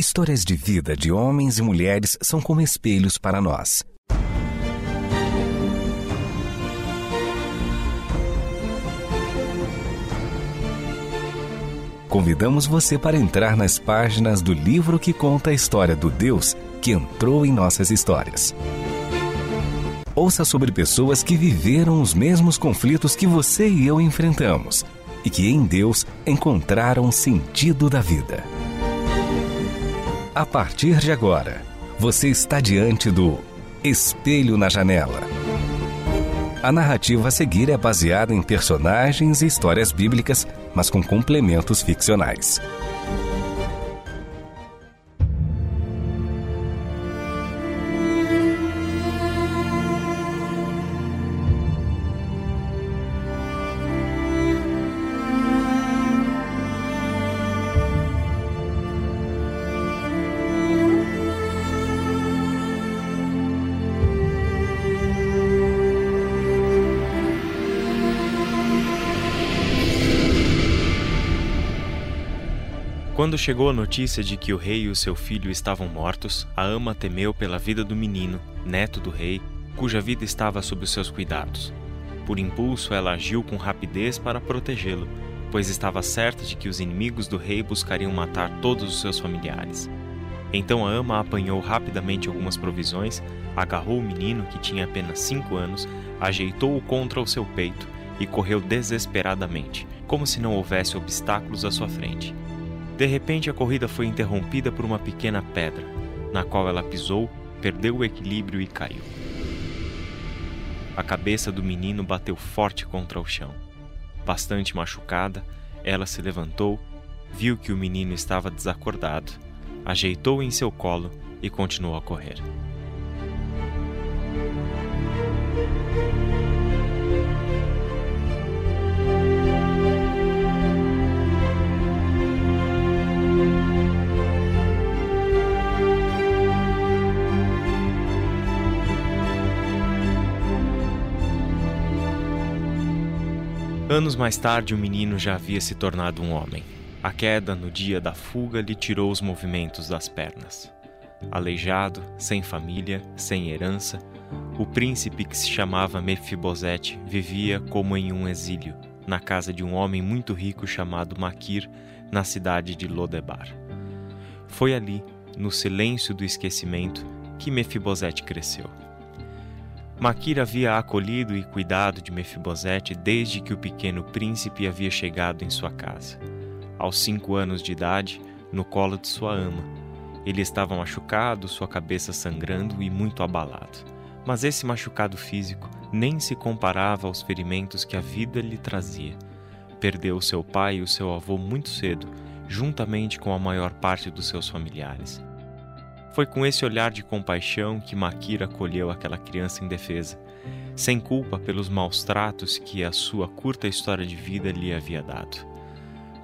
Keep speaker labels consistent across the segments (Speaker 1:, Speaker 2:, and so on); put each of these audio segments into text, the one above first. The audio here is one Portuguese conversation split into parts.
Speaker 1: Histórias de vida de homens e mulheres são como espelhos para nós. Convidamos você para entrar nas páginas do livro que conta a história do Deus que entrou em nossas histórias. Ouça sobre pessoas que viveram os mesmos conflitos que você e eu enfrentamos e que em Deus encontraram sentido da vida. A partir de agora, você está diante do Espelho na Janela. A narrativa a seguir é baseada em personagens e histórias bíblicas, mas com complementos ficcionais.
Speaker 2: Quando chegou a notícia de que o rei e o seu filho estavam mortos, a ama temeu pela vida do menino, neto do rei, cuja vida estava sob os seus cuidados. Por impulso, ela agiu com rapidez para protegê-lo, pois estava certa de que os inimigos do rei buscariam matar todos os seus familiares. Então a ama apanhou rapidamente algumas provisões, agarrou o menino, que tinha apenas cinco anos, ajeitou-o contra o seu peito e correu desesperadamente, como se não houvesse obstáculos à sua frente. De repente, a corrida foi interrompida por uma pequena pedra, na qual ela pisou, perdeu o equilíbrio e caiu. A cabeça do menino bateu forte contra o chão. Bastante machucada, ela se levantou, viu que o menino estava desacordado, ajeitou em seu colo e continuou a correr. Anos mais tarde, o menino já havia se tornado um homem. A queda no dia da fuga lhe tirou os movimentos das pernas. Aleijado, sem família, sem herança, o príncipe que se chamava Mefibosete vivia como em um exílio, na casa de um homem muito rico chamado Maquir, na cidade de Lodebar. Foi ali, no silêncio do esquecimento, que Mefibosete cresceu. Maquir havia acolhido e cuidado de Mefibosete desde que o pequeno príncipe havia chegado em sua casa. Aos cinco anos de idade, no colo de sua ama. Ele estava machucado, sua cabeça sangrando e muito abalado. Mas esse machucado físico nem se comparava aos ferimentos que a vida lhe trazia. Perdeu seu pai e o seu avô muito cedo, juntamente com a maior parte dos seus familiares. Foi com esse olhar de compaixão que Maquira acolheu aquela criança indefesa, sem culpa pelos maus tratos que a sua curta história de vida lhe havia dado.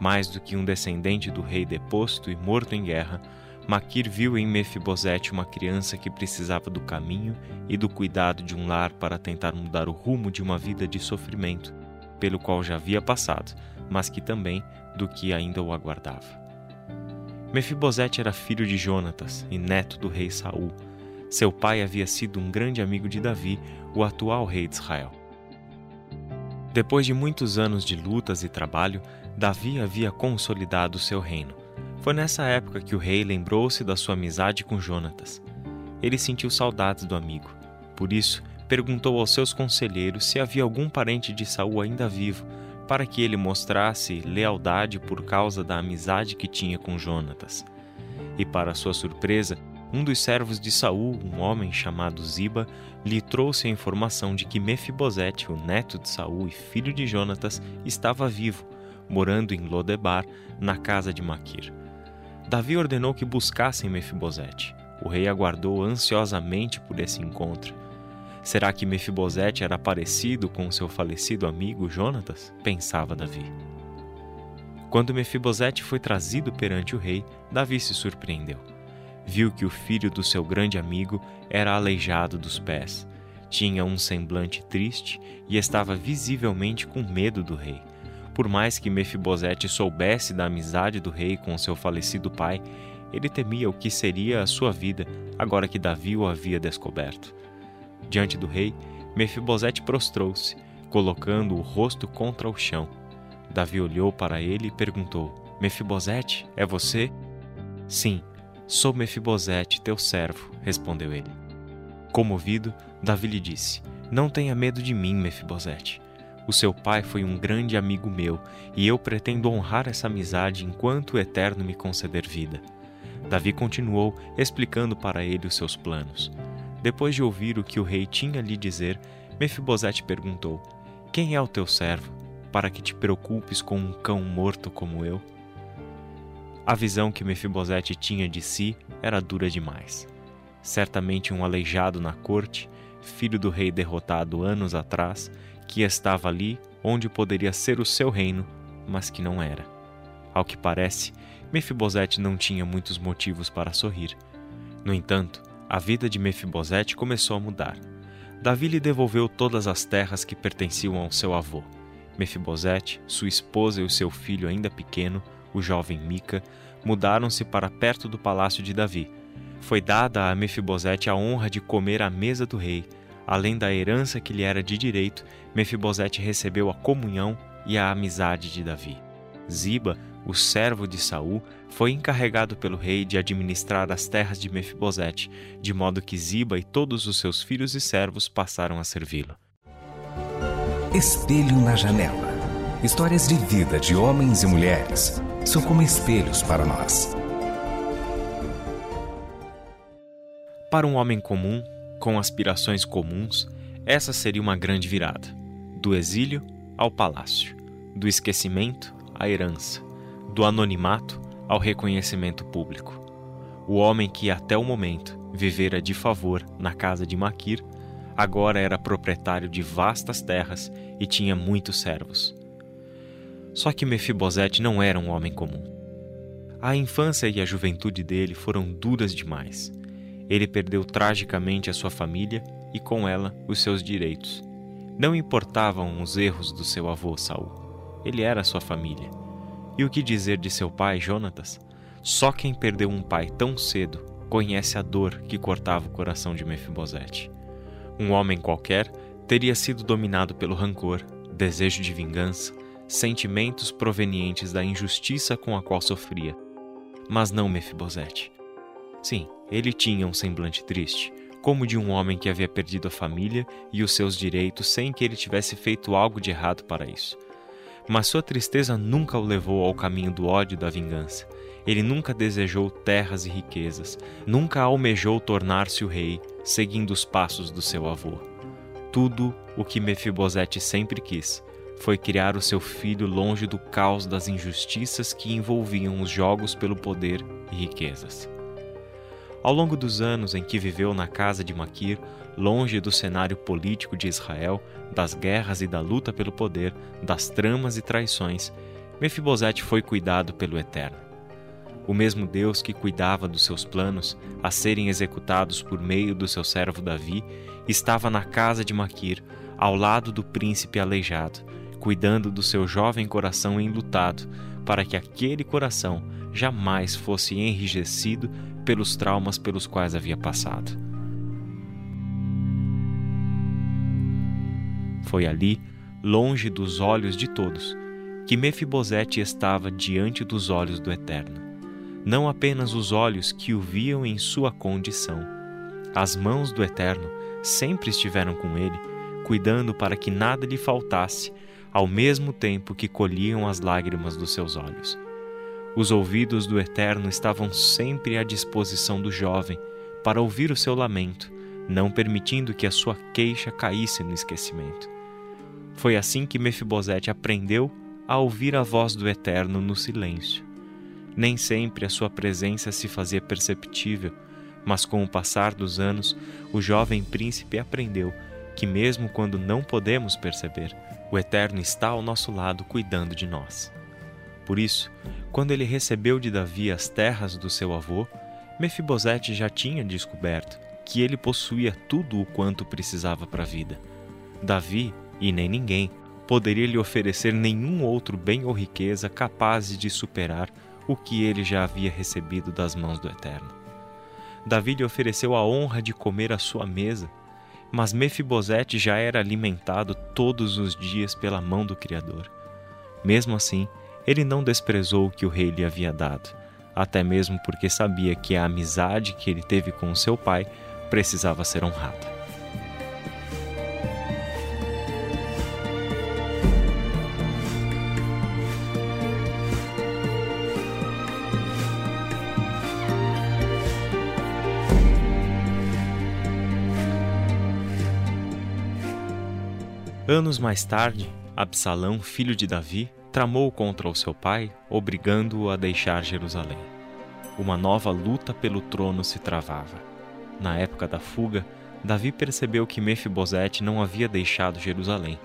Speaker 2: Mais do que um descendente do rei deposto e morto em guerra, Maquir viu em Mefibosete uma criança que precisava do caminho e do cuidado de um lar para tentar mudar o rumo de uma vida de sofrimento, pelo qual já havia passado, mas que também do que ainda o aguardava. Mefibosete era filho de Jonatas e neto do rei Saul. Seu pai havia sido um grande amigo de Davi, o atual rei de Israel. Depois de muitos anos de lutas e trabalho, Davi havia consolidado seu reino. Foi nessa época que o rei lembrou-se da sua amizade com Jonatas. Ele sentiu saudades do amigo. Por isso, perguntou aos seus conselheiros se havia algum parente de Saul ainda vivo, para que ele mostrasse lealdade por causa da amizade que tinha com Jonatas. E para sua surpresa, um dos servos de Saul, um homem chamado Ziba, lhe trouxe a informação de que Mefibosete, o neto de Saul e filho de Jonatas, estava vivo, morando em Lodebar, na casa de Maquir. Davi ordenou que buscassem Mefibosete. O rei aguardou ansiosamente por esse encontro Será que Mefibosete era parecido com seu falecido amigo Jonatas? Pensava Davi. Quando Mefibosete foi trazido perante o rei, Davi se surpreendeu. Viu que o filho do seu grande amigo era aleijado dos pés, tinha um semblante triste e estava visivelmente com medo do rei. Por mais que Mefibosete soubesse da amizade do rei com seu falecido pai, ele temia o que seria a sua vida agora que Davi o havia descoberto. Diante do rei, Mefibosete prostrou-se, colocando o rosto contra o chão. Davi olhou para ele e perguntou: Mefibosete, é você? Sim, sou Mefibosete, teu servo, respondeu ele. Comovido, Davi lhe disse: Não tenha medo de mim, Mefibosete. O seu pai foi um grande amigo meu, e eu pretendo honrar essa amizade enquanto o Eterno me conceder vida. Davi continuou explicando para ele os seus planos. Depois de ouvir o que o rei tinha a lhe dizer, Mefibosete perguntou: Quem é o teu servo, para que te preocupes com um cão morto como eu? A visão que Mefibosete tinha de si era dura demais. Certamente um aleijado na corte, filho do rei derrotado anos atrás, que estava ali onde poderia ser o seu reino, mas que não era. Ao que parece, Mefibosete não tinha muitos motivos para sorrir. No entanto, a vida de Mefibosete começou a mudar. Davi lhe devolveu todas as terras que pertenciam ao seu avô. Mefibosete, sua esposa e o seu filho ainda pequeno, o jovem Mica, mudaram-se para perto do palácio de Davi. Foi dada a Mefibosete a honra de comer à mesa do rei, Além da herança que lhe era de direito, Mefibosete recebeu a comunhão e a amizade de Davi. Ziba, o servo de Saul, foi encarregado pelo rei de administrar as terras de Mefibosete, de modo que Ziba e todos os seus filhos e servos passaram a servi-lo.
Speaker 1: Espelho na janela. Histórias de vida de homens e mulheres são como espelhos para nós.
Speaker 2: Para um homem comum, com aspirações comuns, essa seria uma grande virada. Do exílio ao palácio, do esquecimento à herança, do anonimato ao reconhecimento público. O homem que até o momento vivera de favor na casa de Maquir, agora era proprietário de vastas terras e tinha muitos servos. Só que Mefibosete não era um homem comum. A infância e a juventude dele foram duras demais ele perdeu tragicamente a sua família e com ela os seus direitos. Não importavam os erros do seu avô Saul. Ele era sua família. E o que dizer de seu pai Jonatas? Só quem perdeu um pai tão cedo conhece a dor que cortava o coração de Mefibosete. Um homem qualquer teria sido dominado pelo rancor, desejo de vingança, sentimentos provenientes da injustiça com a qual sofria. Mas não Mefibosete. Sim, ele tinha um semblante triste, como de um homem que havia perdido a família e os seus direitos sem que ele tivesse feito algo de errado para isso. Mas sua tristeza nunca o levou ao caminho do ódio e da vingança. Ele nunca desejou terras e riquezas, nunca almejou tornar-se o rei, seguindo os passos do seu avô. Tudo o que Mefibosete sempre quis foi criar o seu filho longe do caos das injustiças que envolviam os jogos pelo poder e riquezas. Ao longo dos anos em que viveu na casa de Maquir, longe do cenário político de Israel, das guerras e da luta pelo poder, das tramas e traições, Mefibosete foi cuidado pelo Eterno. O mesmo Deus que cuidava dos seus planos a serem executados por meio do seu servo Davi estava na casa de Maquir, ao lado do príncipe aleijado, cuidando do seu jovem coração enlutado, para que aquele coração jamais fosse enrijecido pelos traumas pelos quais havia passado. Foi ali, longe dos olhos de todos, que Mefibosete estava diante dos olhos do Eterno. Não apenas os olhos que o viam em sua condição. As mãos do Eterno sempre estiveram com ele, cuidando para que nada lhe faltasse, ao mesmo tempo que colhiam as lágrimas dos seus olhos. Os ouvidos do Eterno estavam sempre à disposição do jovem para ouvir o seu lamento, não permitindo que a sua queixa caísse no esquecimento. Foi assim que Mefibosete aprendeu a ouvir a voz do Eterno no silêncio. Nem sempre a sua presença se fazia perceptível, mas com o passar dos anos, o jovem príncipe aprendeu que, mesmo quando não podemos perceber, o Eterno está ao nosso lado cuidando de nós. Por isso, quando ele recebeu de Davi as terras do seu avô, Mefibosete já tinha descoberto que ele possuía tudo o quanto precisava para a vida. Davi, e nem ninguém, poderia lhe oferecer nenhum outro bem ou riqueza capazes de superar o que ele já havia recebido das mãos do Eterno. Davi lhe ofereceu a honra de comer à sua mesa, mas Mefibosete já era alimentado todos os dias pela mão do Criador. Mesmo assim, ele não desprezou o que o rei lhe havia dado, até mesmo porque sabia que a amizade que ele teve com seu pai precisava ser honrada. Anos mais tarde, Absalão, filho de Davi, tramou contra o seu pai, obrigando-o a deixar Jerusalém. Uma nova luta pelo trono se travava. Na época da fuga, Davi percebeu que Mefibosete não havia deixado Jerusalém.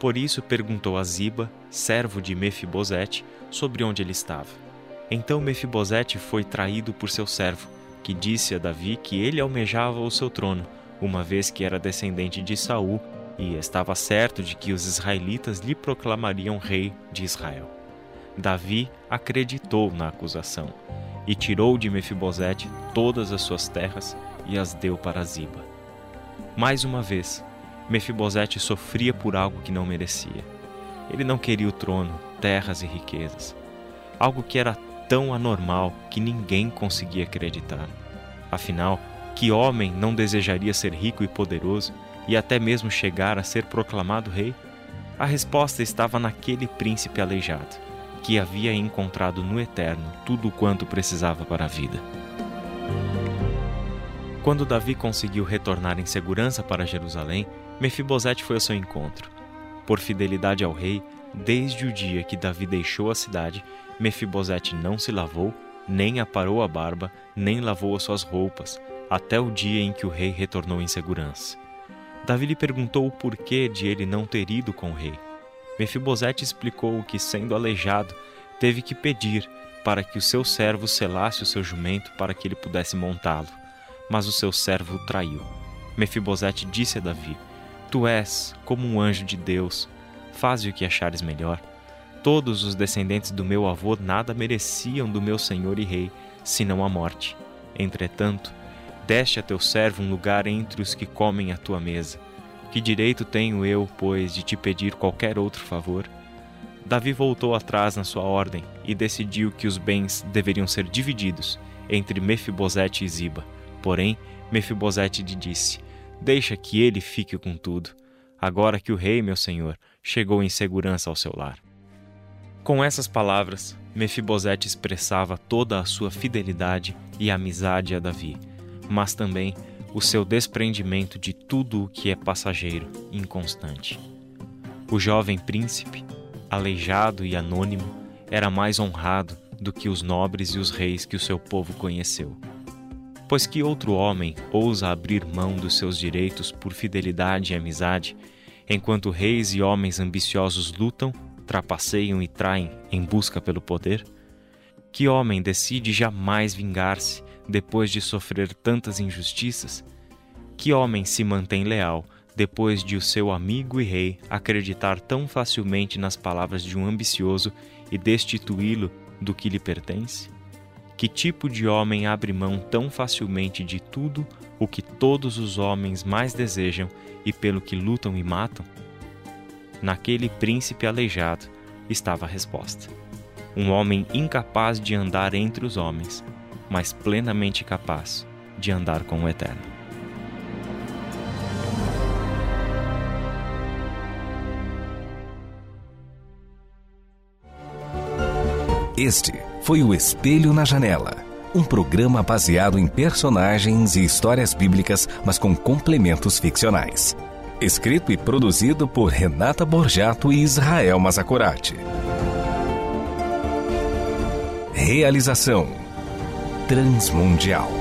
Speaker 2: Por isso perguntou a Ziba, servo de Mefibosete, sobre onde ele estava. Então Mefibosete foi traído por seu servo, que disse a Davi que ele almejava o seu trono, uma vez que era descendente de Saul e estava certo de que os israelitas lhe proclamariam rei de Israel. Davi acreditou na acusação e tirou de Mefibosete todas as suas terras e as deu para Ziba. Mais uma vez, Mefibosete sofria por algo que não merecia. Ele não queria o trono, terras e riquezas. Algo que era tão anormal que ninguém conseguia acreditar. Afinal, que homem não desejaria ser rico e poderoso e até mesmo chegar a ser proclamado rei? A resposta estava naquele príncipe aleijado, que havia encontrado no Eterno tudo quanto precisava para a vida. Quando Davi conseguiu retornar em segurança para Jerusalém, Mefibosete foi ao seu encontro. Por fidelidade ao rei, desde o dia que Davi deixou a cidade, Mefibosete não se lavou, nem aparou a barba, nem lavou as suas roupas, até o dia em que o rei retornou em segurança. Davi lhe perguntou o porquê de ele não ter ido com o rei. Mefibosete explicou que, sendo aleijado, teve que pedir para que o seu servo selasse o seu jumento para que ele pudesse montá-lo. Mas o seu servo o traiu. Mefibosete disse a Davi: Tu és como um anjo de Deus, faze o que achares melhor. Todos os descendentes do meu avô nada mereciam do meu senhor e rei, senão a morte. Entretanto, Deste a teu servo um lugar entre os que comem a tua mesa. Que direito tenho eu, pois, de te pedir qualquer outro favor? Davi voltou atrás na sua ordem e decidiu que os bens deveriam ser divididos entre Mefibosete e Ziba. Porém, Mefibosete lhe disse: Deixa que ele fique com tudo, agora que o rei, meu senhor, chegou em segurança ao seu lar. Com essas palavras, Mefibosete expressava toda a sua fidelidade e amizade a Davi mas também o seu desprendimento de tudo o que é passageiro e inconstante. O jovem príncipe, aleijado e anônimo, era mais honrado do que os nobres e os reis que o seu povo conheceu. Pois que outro homem ousa abrir mão dos seus direitos por fidelidade e amizade, enquanto reis e homens ambiciosos lutam, trapaceiam e traem em busca pelo poder? Que homem decide jamais vingar-se depois de sofrer tantas injustiças? Que homem se mantém leal depois de o seu amigo e rei acreditar tão facilmente nas palavras de um ambicioso e destituí-lo do que lhe pertence? Que tipo de homem abre mão tão facilmente de tudo o que todos os homens mais desejam e pelo que lutam e matam? Naquele príncipe aleijado estava a resposta. Um homem incapaz de andar entre os homens, mas plenamente capaz de andar com o Eterno.
Speaker 1: Este foi o Espelho na Janela, um programa baseado em personagens e histórias bíblicas, mas com complementos ficcionais. Escrito e produzido por Renata Borjato e Israel Mazacorati. Realização Transmundial.